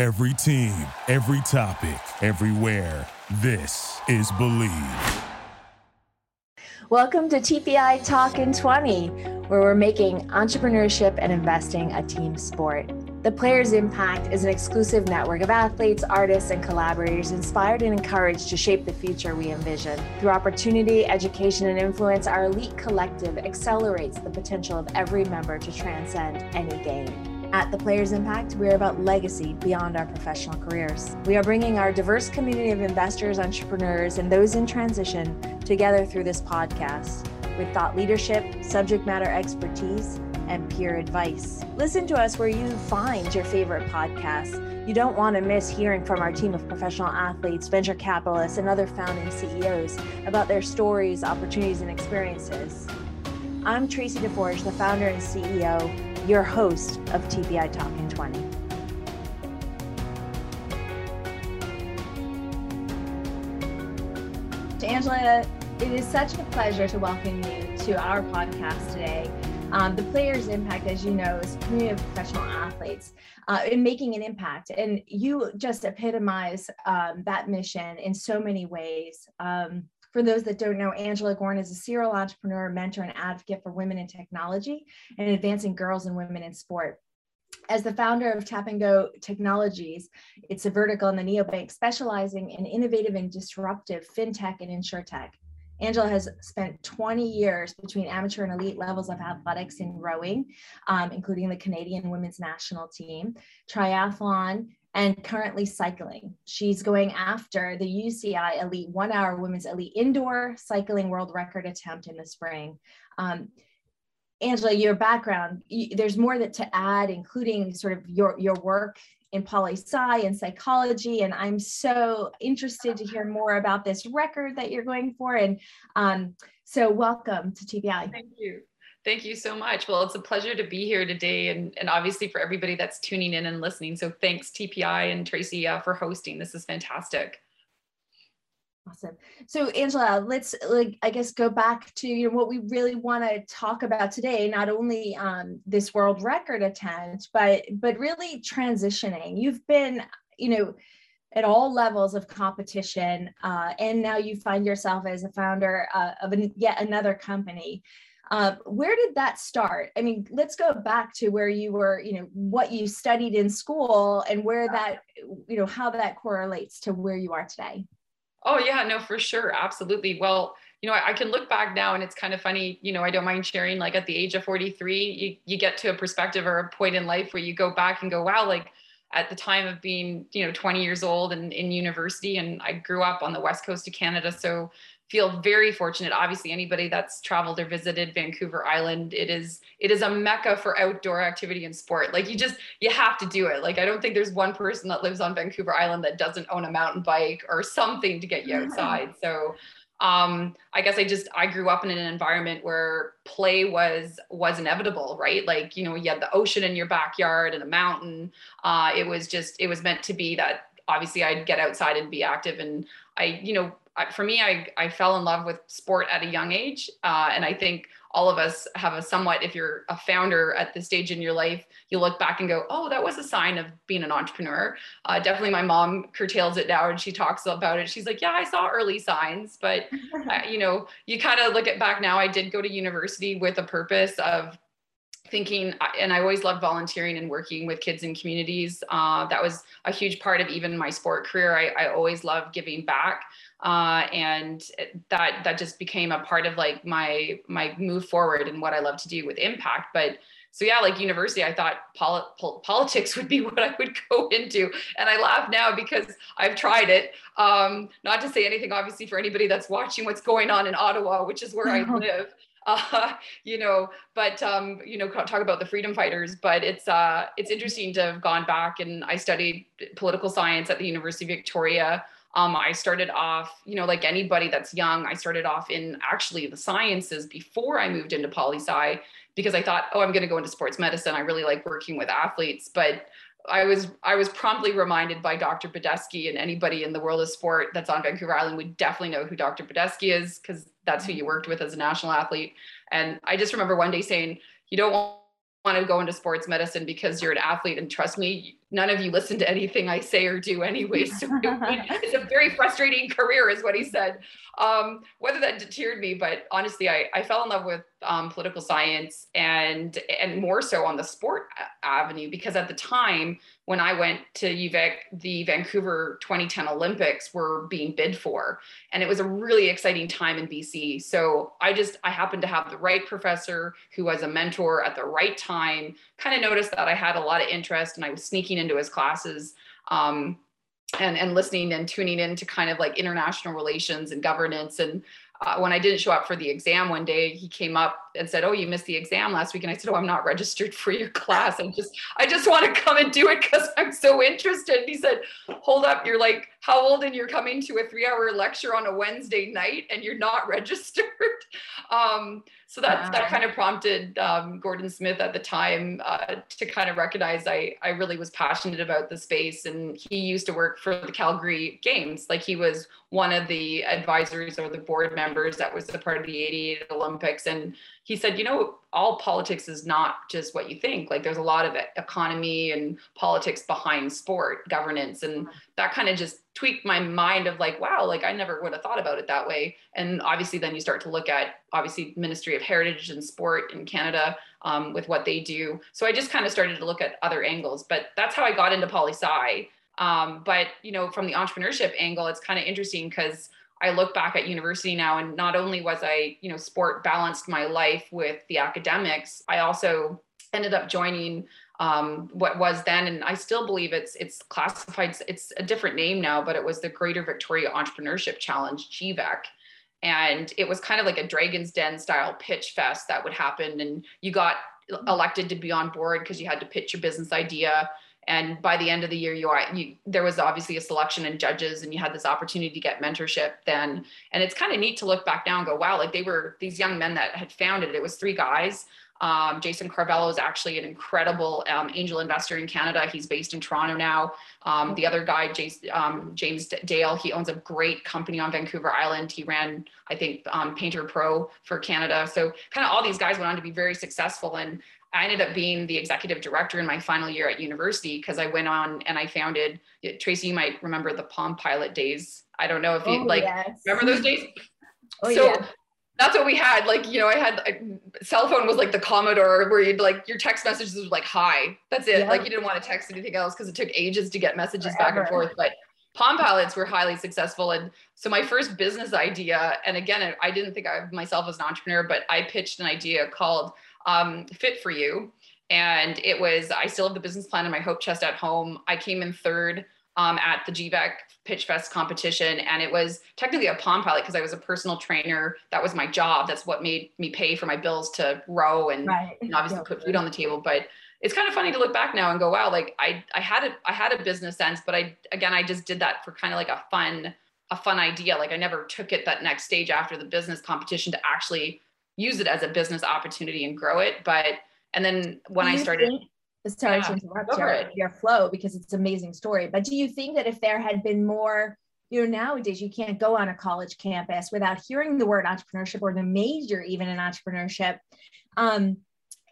Every team, every topic, everywhere. This is Bleav. Welcome to TPI Talk in 20, where we're making entrepreneurship and investing a team sport. The Players Impact is an exclusive network of athletes, artists, and collaborators inspired and encouraged to shape the future we envision. Through opportunity, education, and influence, our elite collective accelerates the potential of every member to transcend any game. At the Players Impact, we are about legacy beyond our professional careers. We are bringing our diverse community of investors, entrepreneurs, and those in transition together through this podcast with thought leadership, subject matter expertise, and peer advice. Listen to us where you find your favorite podcasts. You don't want to miss hearing from our team of professional athletes, venture capitalists, and other founding CEOs about their stories, opportunities, and experiences. I'm Tracy DeForge, the founder and CEO your host of TPI Talking 20. Angella, it is such a pleasure to welcome you to our podcast today. Um, the Players Impact, as you know, is community of professional athletes uh, in making an impact. And you just epitomize um, that mission in so many ways. Um, for those that don't know, Angella Goran is a serial entrepreneur, mentor, and advocate for women in technology and advancing girls and women in sport. As the founder of Tapango Technologies, it's a vertical in the neobank specializing in innovative and disruptive fintech and insurtech. Angella has spent 20 years between amateur and elite levels of athletics in rowing, um, including the Canadian women's national team, triathlon, and currently cycling. She's going after the UCI Elite One Hour Women's Elite Indoor Cycling World Record attempt in the spring. Um, Angella, your background, you, there's more that to add, including sort of your, your work in poli sci and psychology. And I'm so interested to hear more about this record that you're going for. And um, so welcome to TPI. Thank you. Thank you so much. Well, it's a pleasure to be here today and, and obviously for everybody that's tuning in and listening. So thanks TPI and Tracy uh, for hosting. This is fantastic. Awesome. So Angella, let's like I guess go back to you know what we really want to talk about today. Not only um, this world record attempt, but but really transitioning. You've been you know at all levels of competition, uh, and now you find yourself as a founder uh, of an, yet another company. Uh, where did that start? I mean, let's go back to where you were, you know, what you studied in school and where that, you know, how that correlates to where you are today. Oh, yeah, no, for sure. Absolutely. Well, you know, I, I, can look back now and it's kind of funny, you know, I don't mind sharing like at the age of 43, you, you get to a perspective or a point in life where you go back and go, wow, like at the time of being, you know, 20 years old and in university and I grew up on the west coast of Canada. So feel very fortunate obviously anybody that's traveled or visited vancouver island it is it is a mecca for outdoor activity and sport like you just you have to do it like i don't think there's one person that lives on vancouver island that doesn't own a mountain bike or something to get you outside so um, I guess I just I grew up in an environment where play was was inevitable, right? Like you know, you had the ocean in your backyard and a mountain. Uh, it was just it was meant to be that. Obviously, I'd get outside and be active, and I you know for me, I, I fell in love with sport at a young age. Uh, and I think all of us have a somewhat, if you're a founder at this stage in your life, you look back and go, oh, that was a sign of being an entrepreneur. Uh, definitely my mom curtails it now and she talks about it. She's like, yeah, I saw early signs, but uh, you know, you kind of look at back now, I did go to university with a purpose of thinking and i always loved volunteering and working with kids in communities uh, that was a huge part of even my sport career i, I always loved giving back uh, and that that just became a part of like my my move forward and what I love to do with impact. But so yeah, like university, I thought pol- pol- politics would be what I would go into, and I laugh now because I've tried it. Um, not to say anything, obviously, for anybody that's watching what's going on in Ottawa, which is where I live. Uh, you know, but um, you know, talk about the freedom fighters. But it's uh, it's interesting to have gone back and I studied political science at the University of Victoria. Um, I started off, you know, like anybody that's young, I started off in actually the sciences before I moved into poli sci because I thought, oh, I'm going to go into sports medicine. I really like working with athletes, but I was I was promptly reminded by Dr. Badesky and anybody in the world of sport that's on Vancouver Island would definitely know who Dr. Badesky is because that's who you worked with as a national athlete. And I just remember one day saying, you don't want to go into sports medicine because you're an athlete and trust me none of you listen to anything I say or do anyway. So it's a very frustrating career, is what he said. Um, whether that deterred me, but honestly, I, I fell in love with um, political science and and more so on the sport avenue because at the time when I went to UVic, the Vancouver 2010 Olympics were being bid for, and it was a really exciting time in BC. So I just I happened to have the right professor who was a mentor at the right time. Kind of noticed that I had a lot of interest, and I was sneaking into his classes. Um, and, and listening and tuning in to kind of like international relations and governance and uh, when I didn't show up for the exam one day, he came up and said, "Oh, you missed the exam last week." And I said, "Oh, I'm not registered for your class. I just, I just want to come and do it because I'm so interested." And he said, "Hold up, you're like how old and you're coming to a three-hour lecture on a Wednesday night and you're not registered?" Um, so that wow. that kind of prompted um, Gordon Smith at the time uh, to kind of recognize I I really was passionate about the space, and he used to work for the Calgary Games. Like he was one of the advisors or the board members that was a part of the 88 Olympics, and he said, you know, all politics is not just what you think. Like there's a lot of economy and politics behind sport governance. And that kind of just tweaked my mind of like, wow, like I never would have thought about it that way. And obviously then you start to look at obviously Ministry of Heritage and Sport in Canada um, with what they do. So I just kind of started to look at other angles, but that's how I got into poli sci. Um, but you know, from the entrepreneurship angle, it's kind of interesting because I look back at university now and not only was I, you know, sport balanced my life with the academics, I also ended up joining um, what was then, and I still believe it's it's classified, it's a different name now, but it was the Greater Victoria Entrepreneurship Challenge, GVEC. And it was kind of like a Dragon's Den style pitch fest that would happen. And you got elected to be on board because you had to pitch your business idea and by the end of the year you you there was obviously a selection and judges and you had this opportunity to get mentorship then and it's kind of neat to look back now and go wow like they were these young men that had founded it it was three guys um, Jason Carvello is actually an incredible um, angel investor in Canada. He's based in Toronto now. Um, the other guy, James, um, James Dale, he owns a great company on Vancouver Island. He ran, I think, um, Painter Pro for Canada. So kind of all these guys went on to be very successful. And I ended up being the executive director in my final year at university because I went on and I founded Tracy. You might remember the Palm Pilot days. I don't know if you oh, like yes. remember those days. Oh, so yeah. that's what we had. Like you know, I had a cell phone was like the Commodore where you'd like your text messages was like hi. That's it. Like you didn't want to text anything else because it took ages to get messages Forever. back and forth. But Palm Pilots were highly successful. And so my first business idea, and again, I didn't think of myself as an entrepreneur, but I pitched an idea called um, Fit for You. And it was, I still have the business plan in my hope chest at home. I came in third um, at the GVEC Pitch Fest competition. And it was technically a Palm Pilot because I was a personal trainer. That was my job. That's what made me pay for my bills to row and, right. and obviously yeah, put food on the table. But it's kind of funny to look back now and go, wow, like I, I had a, I had a business sense, but I, again, I just did that for kind of like a fun, a fun idea. Like I never took it that next stage after the business competition to actually use it as a business opportunity and grow it. But and then when I started think, sorry yeah, to interrupt your, your flow because it's an amazing story. But do you think that if there had been more, you know, nowadays you can't go on a college campus without hearing the word entrepreneurship or the major even in entrepreneurship. Um,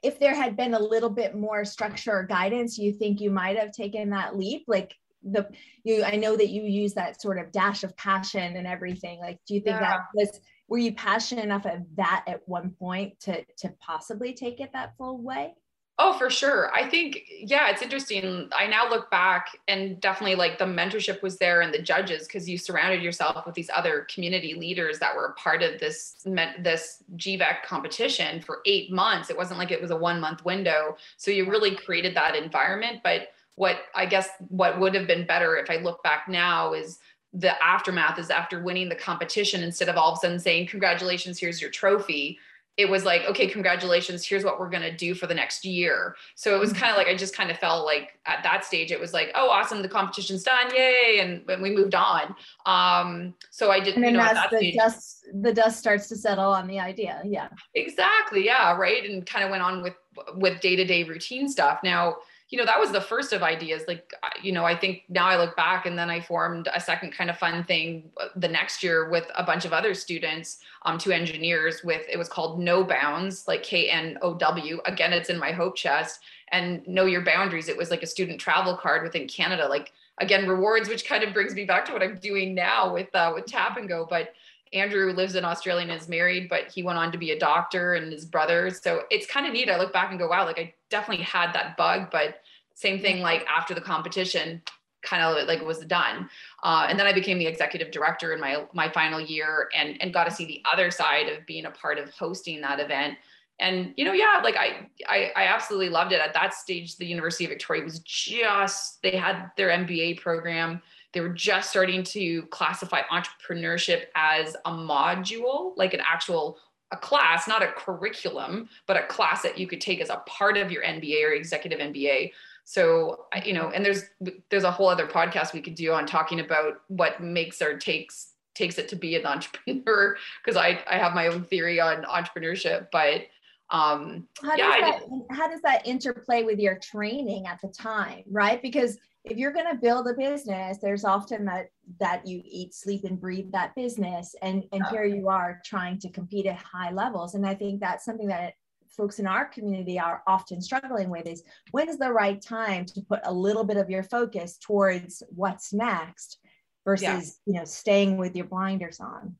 if there had been a little bit more structure or guidance, you think you might have taken that leap? Like the you I know that you use that sort of dash of passion and everything. Like, do you think yeah. that was were you passionate enough of that at one point to to possibly take it that full way? Oh for sure. I think yeah it's interesting. I now look back and definitely like the mentorship was there and the judges because you surrounded yourself with these other community leaders that were part of this this gvec competition for eight months. It wasn't like it was a one month window. So you really created that environment. But what i guess what would have been better if i look back now is the aftermath is after winning the competition instead of all of a sudden saying congratulations here's your trophy. It was like okay congratulations here's what we're going to do for the next year. So it was kind of like i just kind of felt like at that stage it was like oh awesome the competition's done yay and, and we moved on. Um so i didn't and you know the stage, dust the dust starts to settle on the idea yeah. Exactly yeah right and kind of went on with with day-to-day routine stuff. Now you know, that was the first of ideas. Like, you know, I think now I look back and then I formed a second kind of fun thing uh, the next year with a bunch of other students, um, two engineers with, it was called No Bounds, like K N O W. Again, it's in my hope chest. and know your boundaries. It was like a student travel card within Canada. Like again, rewards, which kind of brings me back to what I'm doing now with uh, with Tapango. But Andrew lives in Australia and is married, but he went on to be a doctor and his brother. So it's kind of neat. I look back and go, wow, like I definitely had that bug, but same thing like after the competition kind of like was done. Uh, and then I became the executive director in my my final year and and got to see the other side of being a part of hosting that event. And you know, yeah, like I, I I absolutely loved it. At that stage, the University of Victoria was just they had their MBA program. They were just starting to classify entrepreneurship as a module, like an actual a class, not a curriculum, but a class that you could take as a part of your MBA or executive MBA. So, you know, and there's there's a whole other podcast we could do on talking about what makes or takes takes it to be an entrepreneur because I I have my own theory on entrepreneurship, but um how does that how does that interplay with your training at the time, right? Because if you're going to build a business, there's often that that you eat, sleep, and breathe that business, and and here you are trying to compete at high levels, and I think that's something that folks in our community are often struggling with is when is the right time to put a little bit of your focus towards what's next versus yeah. you know staying with your blinders on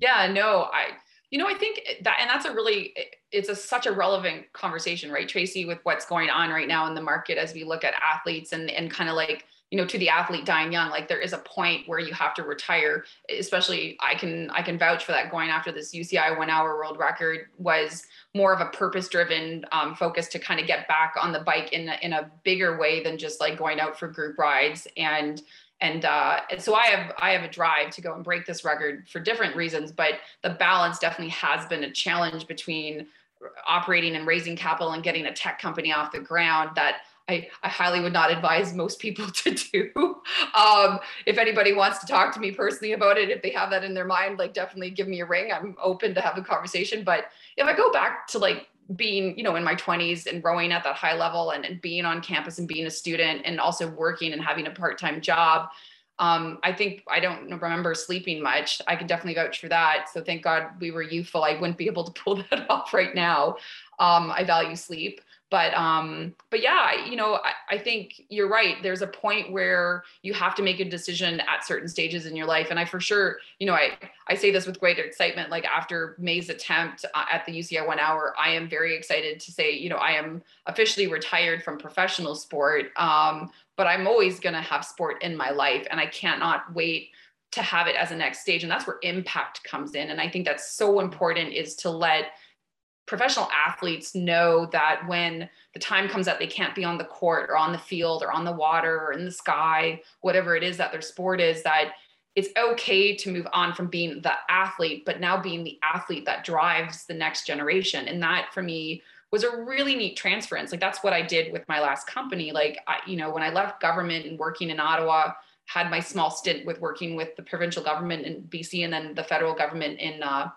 yeah no i you know i think that and that's a really it's a such a relevant conversation right tracy with what's going on right now in the market as we look at athletes and and kind of like you know to the athlete dying young like there is a point where you have to retire especially i can i can vouch for that going after this uci one hour world record was more of a purpose driven um, focus to kind of get back on the bike in a, in a bigger way than just like going out for group rides and and, uh, and so I have I have a drive to go and break this record for different reasons, but the balance definitely has been a challenge between operating and raising capital and getting a tech company off the ground that I, I highly would not advise most people to do. Um, if anybody wants to talk to me personally about it, if they have that in their mind, like definitely give me a ring. I'm open to have a conversation. But if I go back to like being, you know, in my 20s and rowing at that high level and, and being on campus and being a student and also working and having a part-time job, um, I think I don't remember sleeping much. I can definitely vouch for that. So thank God we were youthful. I wouldn't be able to pull that off right now. Um, I value sleep but um but yeah you know I, I think you're right. There's a point where you have to make a decision at certain stages in your life. And i for sure you know i i say this with great excitement like after may's attempt uh, at the uci one hour i am very excited to say you know i am officially retired from professional sport um but i'm always going to have sport in my life and i cannot wait to have it as a next stage. And that's where impact comes in. And i think that's so important is to let professional athletes know that when the time comes that they can't be on the court or on the field or on the water or in the sky, whatever it is that their sport is, that it's okay to move on from being the athlete, but now being the athlete that drives the next generation. And that for me was a really neat transference. Like that's what I did with my last company. Like, I, you know, when I left government and working in Ottawa, had my small stint with working with the provincial government in BC and then the federal government in uh,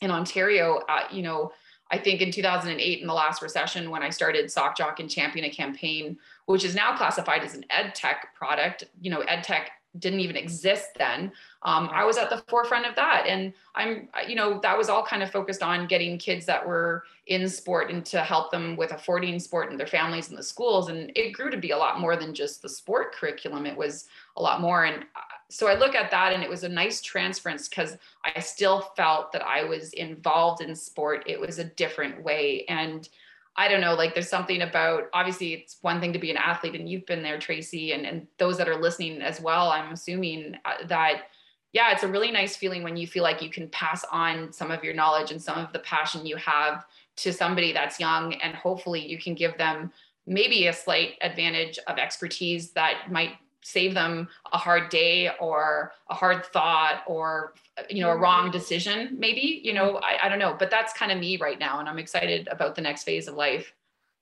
in Ontario. Uh, you know, I think in 2008, in the last recession, when I started Sock Jock and Champion a campaign, which is now classified as an ed tech product, you know, ed tech didn't even exist then. Um, I was at the forefront of that. And I'm, you know, that was all kind of focused on getting kids that were in sport and to help them with affording sport and their families and the schools. And it grew to be a lot more than just the sport curriculum. It was a lot more. And so I look at that and it was a nice transference because I still felt that I was involved in sport. It was a different way. And I don't know, like there's something about obviously it's one thing to be an athlete and you've been there, Tracy, and, and those that are listening as well. I'm assuming uh, that, yeah, it's a really nice feeling when you feel like you can pass on some of your knowledge and some of the passion you have to somebody that's young. And hopefully you can give them maybe a slight advantage of expertise that might save them a hard day or a hard thought or you know a wrong decision maybe you know I, I don't know but that's kind of me right now and i'm excited about the next phase of life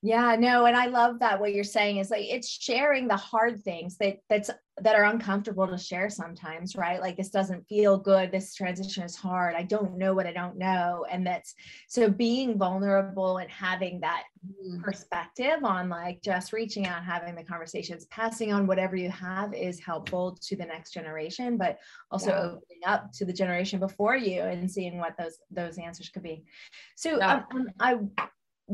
yeah, no, and I love that what you're saying is like it's sharing the hard things that that's that are uncomfortable to share sometimes, right? Like this doesn't feel good, this transition is hard. I don't know what I don't know. And that's so being vulnerable and having that mm. perspective on like just reaching out, having the conversations, passing on whatever you have is helpful to the next generation, but also yeah. opening up to the generation before you and seeing what those those answers could be. So yeah. um, I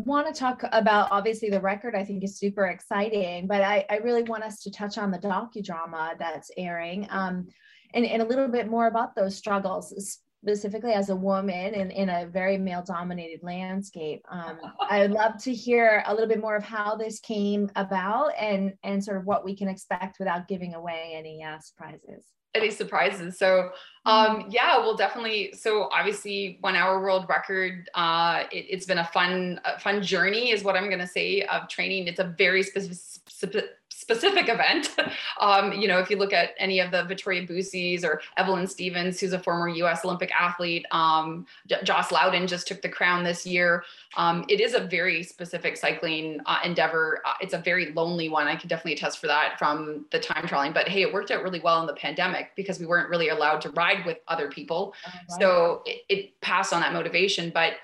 want to talk about obviously the record i think is super exciting but i, I really want us to touch on the docudrama that's airing um, and, and a little bit more about those struggles specifically as a woman in, in a very male dominated landscape um, i'd love to hear a little bit more of how this came about and and sort of what we can expect without giving away any uh, surprises any surprises. So um, mm-hmm. yeah, we'll definitely. So obviously, one hour world record. Uh, it, has been a fun, a fun journey, is what I'm going to say of training. It's a very specific, specific event. um, you know, if you look at any of the Vittoria Bussis or Evelyn Stevens, who's a former U.S. Olympic athlete, um, J- Joss Lowden just took the crown this year. Um, it is a very specific cycling uh, endeavor. Uh, it's a very lonely one. I can definitely attest for that from the time trialing. But hey, it worked out really well in the pandemic because we weren't really allowed to ride with other people. Oh, right. So it, it passed on that motivation. But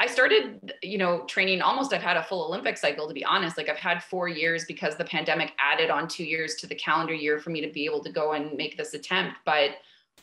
I started, you know, training almost I've had a full Olympic cycle to be honest. Like I've had 4 years because the pandemic added on 2 years to the calendar year for me to be able to go and make this attempt, but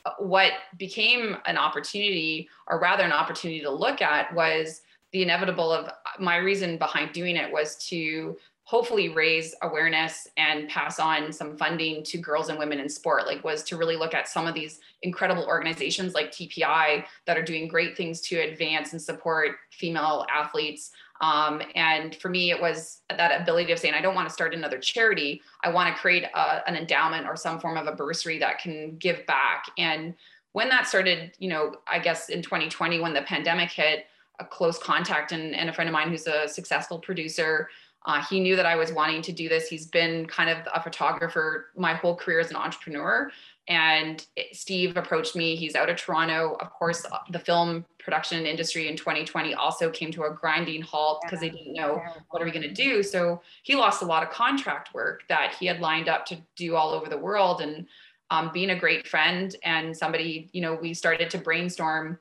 uh, what became an opportunity or rather an opportunity to look at was the inevitable of uh, my reason behind doing it was to hopefully raise awareness and pass on some funding to girls and women in sport like was to really look at some of these incredible organizations like tpi that are doing great things to advance and support female athletes. Um, and for me it was that ability of saying i don't want to start another charity. I want to create a, an endowment or some form of a bursary that can give back. And when that started you know i guess in 2020 when the pandemic hit a close contact and, and a friend of mine who's a successful producer uh, he knew that I was wanting to do this. He's been kind of a photographer my whole career as an entrepreneur. And Steve approached me. He's out of Toronto. Of course, uh, the film production industry in 2020 also came to a grinding halt because they didn't know what are we going to do. So he lost a lot of contract work that he had lined up to do all over the world. And um, being a great friend and somebody, you know, we started to brainstorm.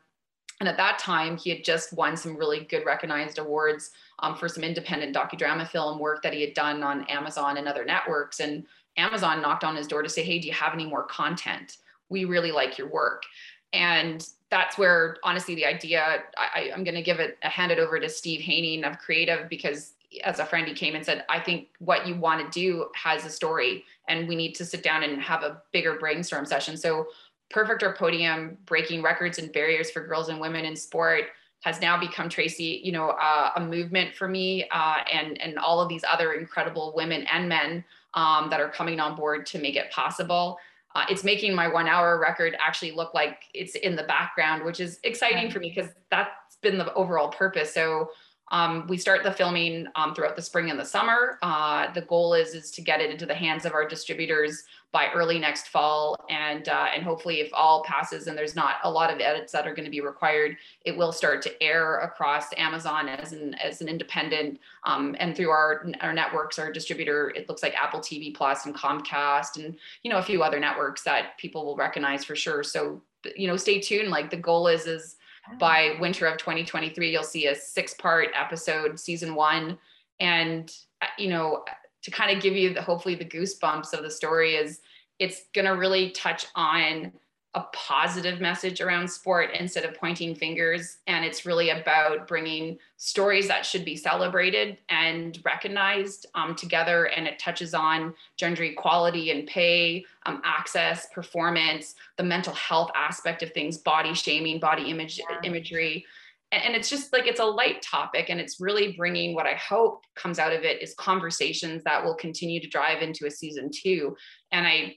And at that time, he had just won some really good recognized awards um, for some independent docudrama film work that he had done on Amazon and other networks. And Amazon knocked on his door to say, Hey, do you have any more content? We really like your work. And that's where, honestly, the idea I, am going to give it, hand it over to Steve Haining of Creative because as a friend, he came and said, I think what you want to do has a story and we need to sit down and have a bigger brainstorm session. So, Perfect or Podium, breaking records and barriers for girls and women in sport has now become Tracy, you know, uh, a movement for me uh, and, and all of these other incredible women and men um, that are coming on board to make it possible. Uh, it's making my one hour record actually look like it's in the background, which is exciting for me because that's been the overall purpose. So um, we start the filming um, throughout the spring and the summer. Uh, the goal is is to get it into the hands of our distributors by early next fall, and uh, and hopefully, if all passes and there's not a lot of edits that are going to be required, it will start to air across Amazon as an as an independent um, and through our our networks, our distributor. It looks like Apple TV Plus and Comcast, and you know a few other networks that people will recognize for sure. So you know, stay tuned. Like the goal is is by winter of 2023 you'll see a six part episode season one. And uh, you know to kind of give you the hopefully the goosebumps of the story is it's going to really touch on a positive message around sport instead of pointing fingers. And it's really about bringing stories that should be celebrated and recognized um, together. And it touches on gender equality and pay, um, access, performance, the mental health aspect of things, body shaming, body image yeah. imagery. And, and it's just like it's a light topic, and it's really bringing what I hope comes out of it is conversations that will continue to drive into a season two. And I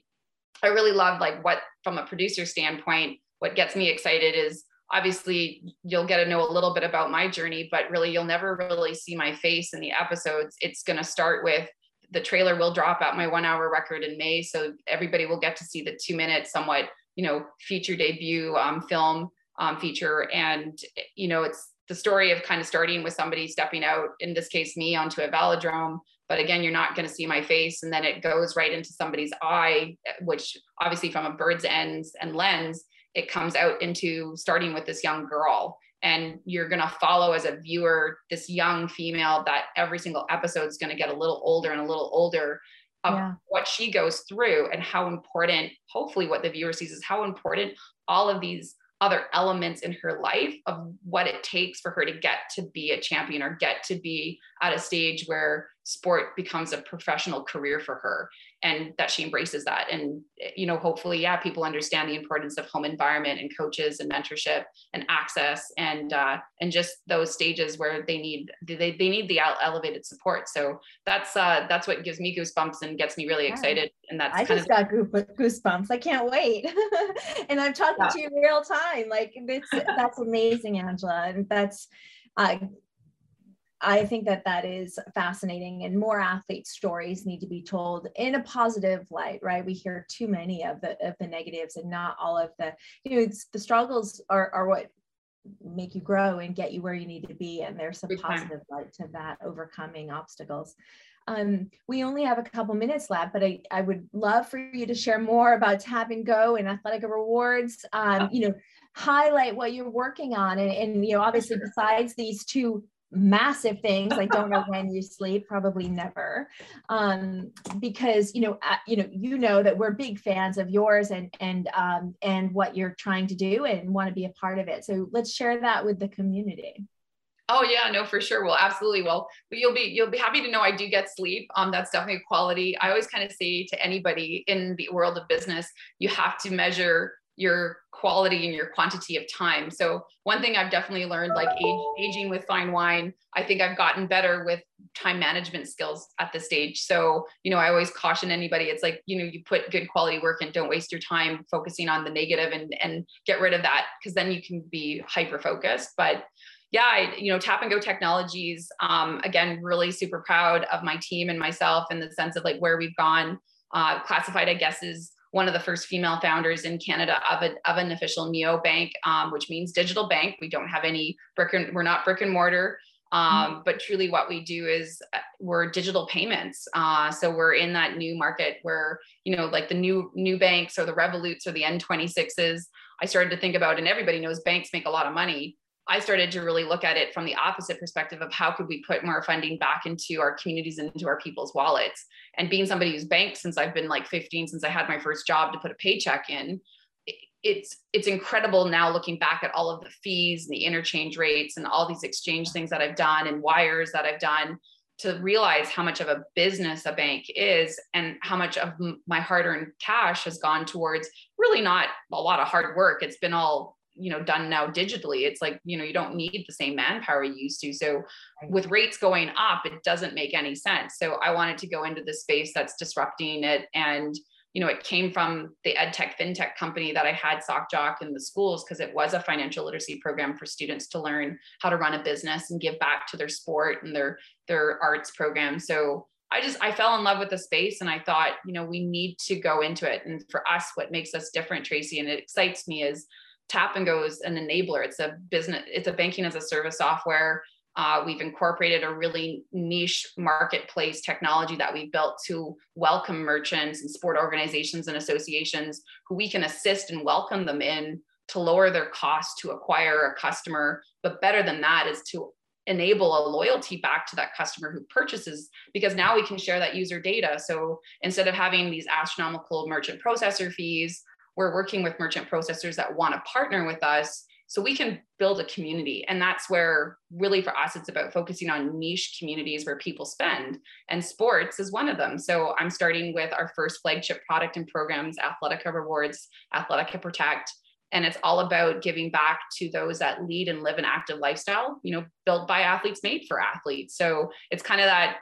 I really love like what from a producer standpoint, what gets me excited is obviously you'll get to know a little bit about my journey, but really you'll never really see my face in the episodes. It's going to start with the trailer will drop at my one hour record in May. So everybody will get to see the two minute, somewhat, you know, feature debut um, film um, feature. And, you know, it's the story of kind of starting with somebody stepping out, in this case, me onto a velodrome, but again you're not going to see my face and then it goes right into somebody's eye which obviously from a bird's ends and lens it comes out into starting with this young girl and you're going to follow as a viewer this young female that every single episode is going to get a little older and a little older of yeah. what she goes through and how important hopefully what the viewer sees is how important all of these other elements in her life of what it takes for her to get to be a champion or get to be at a stage where sport becomes a professional career for her and that she embraces that. And you know hopefully yeah people understand the importance of home environment and coaches and mentorship and access and uh, and just those stages where they need they, they need the elevated support. So that's uh that's what gives me goosebumps and gets me really excited. And that's i just got goosebumps. I can't wait. And i'm talking yeah. to you real time. Like it's that's amazing angella. And that's uh, I think that that is fascinating, and more athlete stories need to be told in a positive light, right? We hear too many of the of the negatives, and not all of the you know it's the struggles are are what make you grow and get you where you need to be, and there's some positive light to that, overcoming obstacles. Um, we only have a couple minutes left, but I, I would love for you to share more about Tapango and Athletica Rewards. Um, you know, highlight what you're working on, and, and you know, obviously besides these two massive things i don't know when you sleep probably never um, because you know uh, you know you know that we're big fans of yours and and um, and what you're trying to do and want to be a part of it so let's share that with the community Oh yeah, no, for sure. Well, absolutely. Well, you'll be you'll be happy to know I do get sleep. Um, that's definitely a quality. I always kind of say to anybody in the world of business, you have to measure your quality and your quantity of time. So one thing I've definitely learned, like age, aging with fine wine, I think I've gotten better with time management skills at this stage. So, you know, I always caution anybody, it's like, you know, you put good quality work and don't waste your time focusing on the negative and, and get rid of that because then you can be hyper focused. But yeah, I, you know, tapango technologies, um, again, really super proud of my team and myself in the sense of like where we've gone. Uh, classified, I guess, is one of the first female founders in Canada of, a, of an official neobank, um, which means digital bank. We don't have any brick and we're not brick and mortar. Um, mm-hmm. but truly what we do is uh, we're digital payments. Uh, so we're in that new market where, you know, like the new new banks or the Revoluts or the N26s, I started to think about, and everybody knows banks make a lot of money. I started to really look at it from the opposite perspective of how could we put more funding back into our communities and into our people's wallets. And being somebody who's banked since I've been like 15, since I had my first job to put a paycheck in, it's it's incredible now looking back at all of the fees and the interchange rates and all these exchange things that I've done and wires that I've done to realize how much of a business a bank is and how much of my hard-earned cash has gone towards really not a lot of hard work it's been all you know done now digitally it's like you know you don't need the same manpower you used to. So with rates going up it doesn't make any sense. So i wanted to go into the space that's disrupting it. And you know it came from the ed tech fintech company that i had sock jock in the schools because it was a financial literacy program for students to learn how to run a business and give back to their sport and their their arts program. So I just I fell in love with the space and I thought, you know, we need to go into it. And for us, what makes us different, Tracy, and it excites me is Tapango is an enabler. It's a business, it's a banking as a service software. Uh, we've incorporated a really niche marketplace technology that we built to welcome merchants and sport organizations and associations who we can assist and welcome them in to lower their cost to acquire a customer. But better than that is to enable a loyalty back to that customer who purchases because now we can share that user data. So instead of having these astronomical merchant processor fees we're working with merchant processors that want to partner with us so we can build a community. And that's where really for us it's about focusing on niche communities where people spend and sports is one of them. So i'm starting with our first flagship product and programs athletica rewards athletica protect. And it's all about giving back to those that lead and live an active lifestyle you know built by athletes made for athletes. So it's kind of that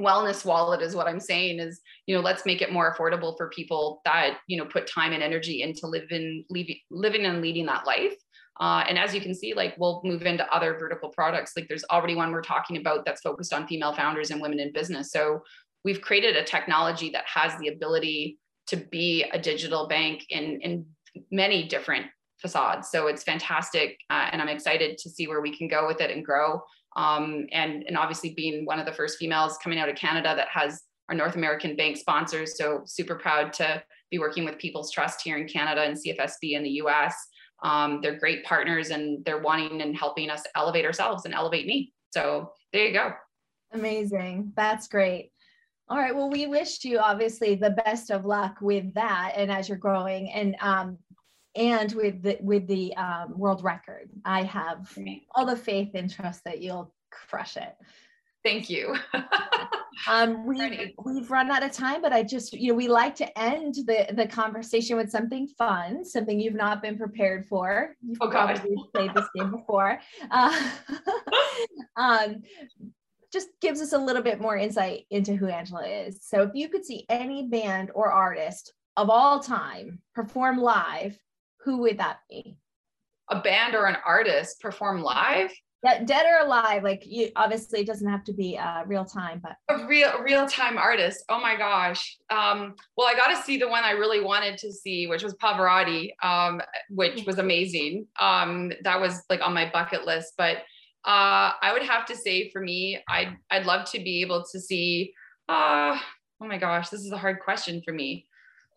wellness wallet is what i'm saying is you know let's make it more affordable for people that you know put time and energy into living living and leading that life. Uh, and as you can see like we'll move into other vertical products. Like there's already one we're talking about that's focused on female founders and women in business. So we've created a technology that has the ability to be a digital bank in in many different facades. So it's fantastic uh, and i'm excited to see where we can go with it and grow um, and, and obviously being one of the first females coming out of Canada that has our North American bank sponsors. So super proud to be working with People's Trust here in Canada and CFSB in the US. Um, they're great partners and they're wanting and helping us elevate ourselves and elevate me. So there you go. Amazing. That's great. All right. Well, we wish you obviously the best of luck with that and as you're growing. And um, and with the with the um, world record. I have all the faith and trust that you'll crush it. Thank you. um, we've, we've run out of time, but I just, you know, we like to end the, the conversation with something fun, something you've not been prepared for. You've oh, probably played this game before. Uh, um, just gives us a little bit more insight into who Angella is. So if you could see any band or artist of all time perform live, who would that be? A band or an artist perform live? Yeah, dead or alive. Like you obviously it doesn't have to be uh, real time, but a real real time artist. Oh my gosh. Um, well, I got to see the one I really wanted to see, which was Pavarotti, um, which was amazing. Um, that was like on my bucket list. But uh, I would have to say for me, I'd I'd love to be able to see. Uh, oh my gosh, this is a hard question for me.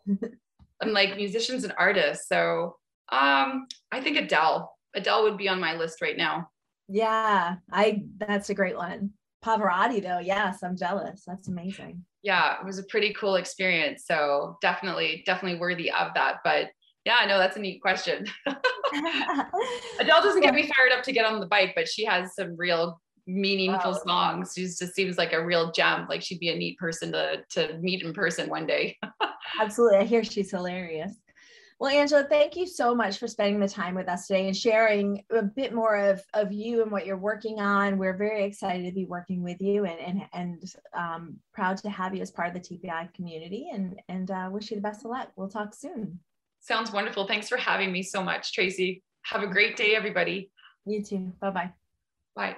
I'm like musicians and artists. So um, I think Adele. Adele would be on my list right now. Yeah, I that's a great one. Pavarotti though, yes, I'm jealous. That's amazing. Yeah, it was a pretty cool experience. So definitely, definitely worthy of that. But yeah, no, that's a neat question. Adele doesn't get me fired up to get on the bike, but she has some real meaningful wow. songs. She just seems like a real gem. Like she'd be a neat person to to meet in person one day. Absolutely. I hear she's hilarious. Well, Angella, thank you so much for spending the time with us today and sharing a bit more of, of you and what you're working on. We're very excited to be working with you and, and, and um, proud to have you as part of the TPI community and, and uh, wish you the best of luck. We'll talk soon. Sounds wonderful. Thanks for having me so much, Tracy. Have a great day, everybody. You too. Bye-bye. Bye.